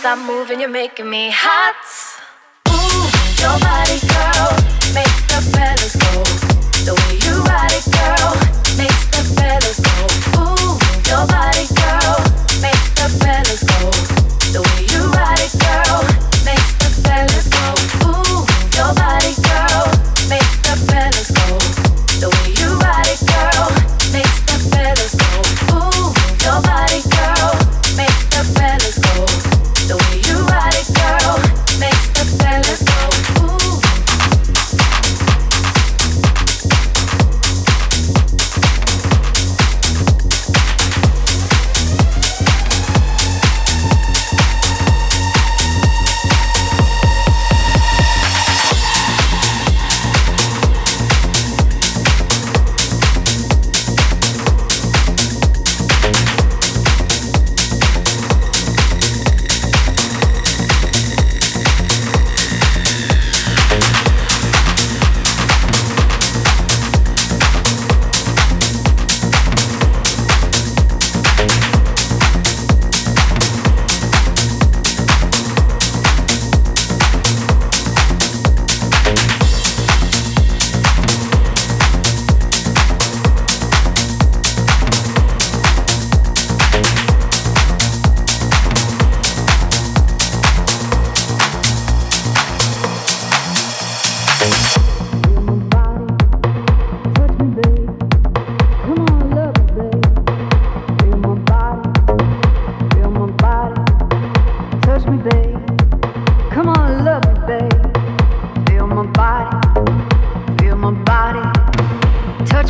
stop moving, you're making me hot. Ooh, your body, girl, makes the fellas go. The way you ride it, girl, makes the fellas go. Ooh, your body, girl, makes the fellas go. The way you ride it, girl, makes the fellas go. Ooh, your body, girl, makes the fellas go.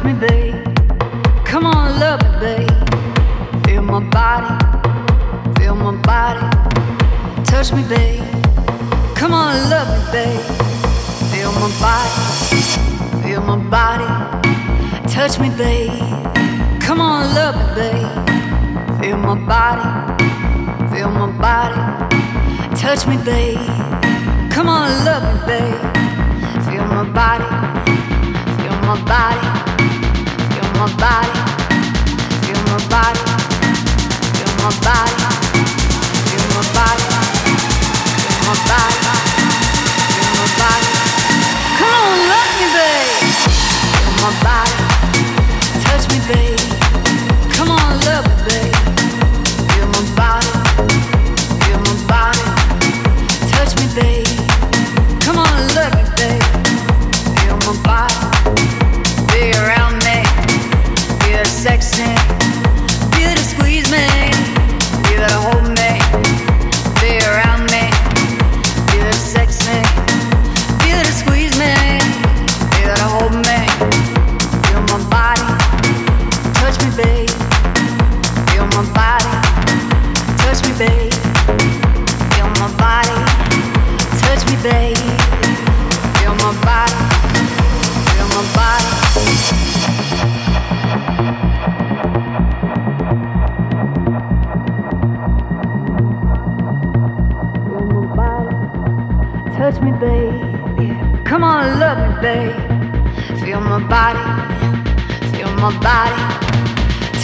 me, babe. Come on, love me, babe. Feel my body, feel my body. Touch me, babe. Come on, love me, babe. Feel my body, feel my body. Touch me, babe. Come on, love me, babe. Feel my body, feel my body. Touch me, babe. Come on, love me, babe. Feel my body, feel my body my body, feel my body, feel my body, feel my body, feel my body, feel my body. Come on, love me, babe. Feel my body, touch me, babe.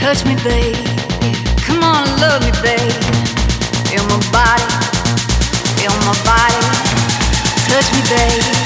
touch me, babe. Come on, love me, babe. Feel my body, feel my body. Touch me, babe.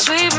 sweet